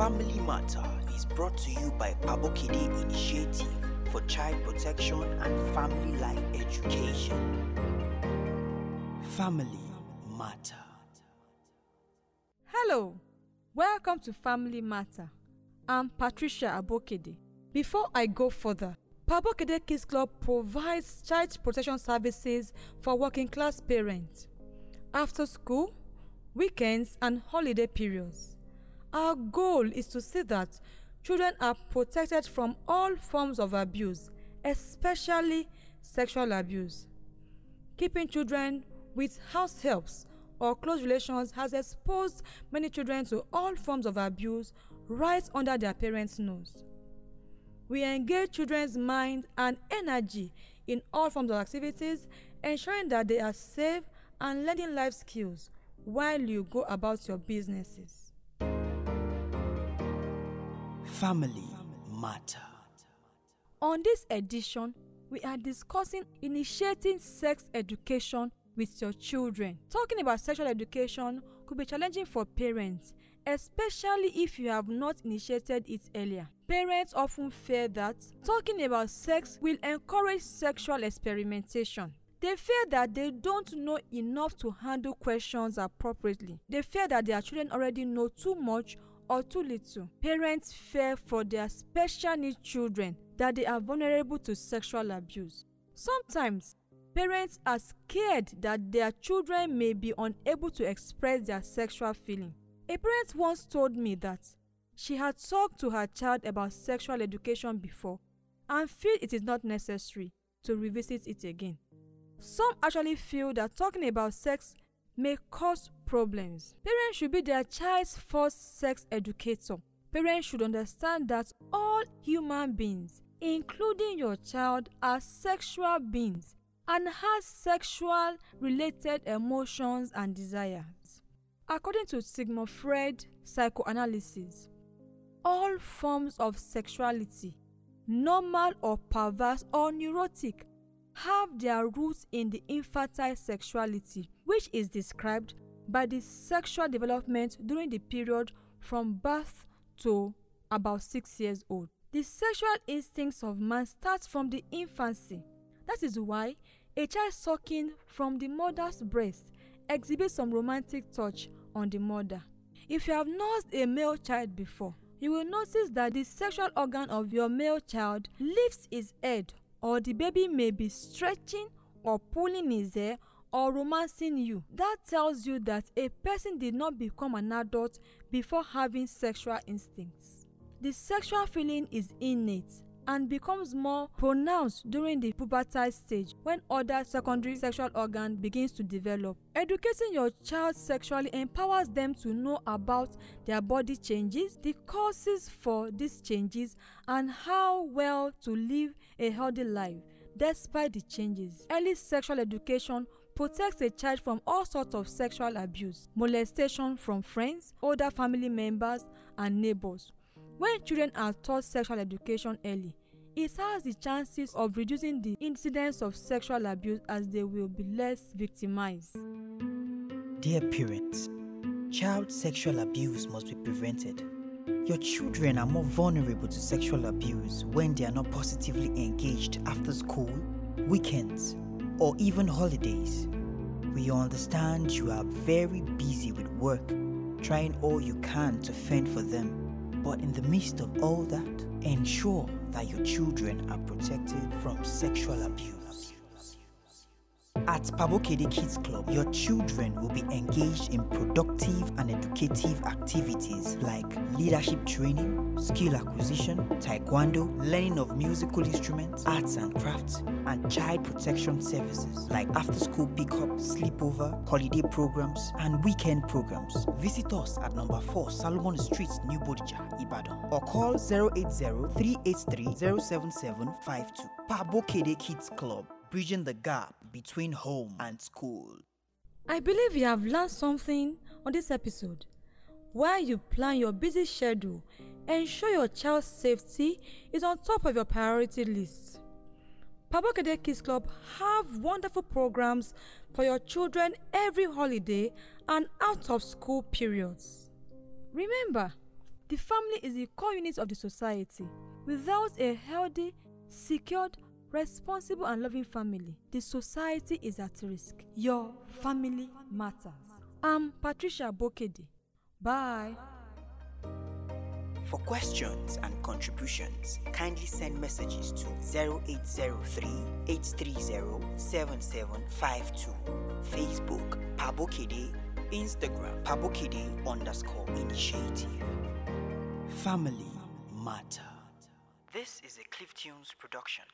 Family Matter is brought to you by Pabokede Initiative for Child Protection and Family Life Education. Family Matter. Hello, welcome to Family Matter. I'm Patricia Abokede. Before I go further, Pabokede Kids Club provides child protection services for working class parents. After school, weekends, and holiday periods. Our goal is to see that children are protected from all forms of abuse, especially sexual abuse. Keeping children with house helps or close relations has exposed many children to all forms of abuse right under their parents' nose. We engage children's mind and energy in all forms of activities, ensuring that they are safe and learning life skills while you go about your businesses. Family Matter. On this edition, we are discussing initiating sex education with your children. Talking about sexual education could be challenging for parents, especially if you have not initiated it earlier. Parents often fear that talking about sex will encourage sexual experimentation. They fear that they don't know enough to handle questions appropriately. They fear that their children already know too much or too little. Parents fear for their special needs children that they are vulnerable to sexual abuse. Sometimes, parents are scared that their children may be unable to express their sexual feeling. A parent once told me that she had talked to her child about sexual education before and feel it is not necessary to revisit it again. Some actually feel that talking about sex may cause problems. Parents should be their child's first sex educator. Parents should understand that all human beings, including your child, are sexual beings and has sexual related emotions and desires. According to Sigmund Freud psychoanalysis, all forms of sexuality, normal or perverse or neurotic, have their roots in the infantile sexuality, which is described by the sexual development during the period from birth to about six years old. The sexual instincts of man start from the infancy. That is why a child sucking from the mother's breast exhibits some romantic touch on the mother. If you have nursed a male child before, you will notice that the sexual organ of your male child lifts its head or the baby may be stretching or pulling his hair or romancing you. That tells you that a person did not become an adult before having sexual instincts. The sexual feeling is innate and becomes more pronounced during the pubertal stage when other secondary sexual organ begins to develop. Educating your child sexually empowers them to know about their body changes, the causes for these changes, and how well to live a healthy life despite the changes. Early sexual education protects a child from all sorts of sexual abuse, molestation from friends, older family members, and neighbors. When children are taught sexual education early, it has the chances of reducing the incidence of sexual abuse as they will be less victimized. Dear parents, child sexual abuse must be prevented. Your children are more vulnerable to sexual abuse when they are not positively engaged after school, weekends, or even holidays. We understand you are very busy with work, trying all you can to fend for them. But in the midst of all that, ensure that your children are protected from sexual abuse. At Pabokede Kids Club, your children will be engaged in productive and educative activities like leadership training, skill acquisition, taekwondo, learning of musical instruments, arts and crafts, and child protection services like after school pickup, sleepover, holiday programs, and weekend programs. Visit us at number 4 Salomon Street, New Bodija, Ibadan, or call 080 383 07752. Pabokede Kids Club bridging the gap between home and school. I believe you have learned something on this episode. While you plan your busy schedule, ensure your child's safety is on top of your priority list. Pabokede Kids Club have wonderful programs for your children every holiday and out of school periods. Remember, The family is the core unit of the society. Without a healthy, secured, responsible, and loving family, the society is at risk. Your family matters. I'm Patricia Bokedi. Bye. For questions and contributions, kindly send messages to 0803 830 7752. Facebook Pabokede, Instagram Pabokede underscore initiative. Family Matter. This is a Cliff Tunes production.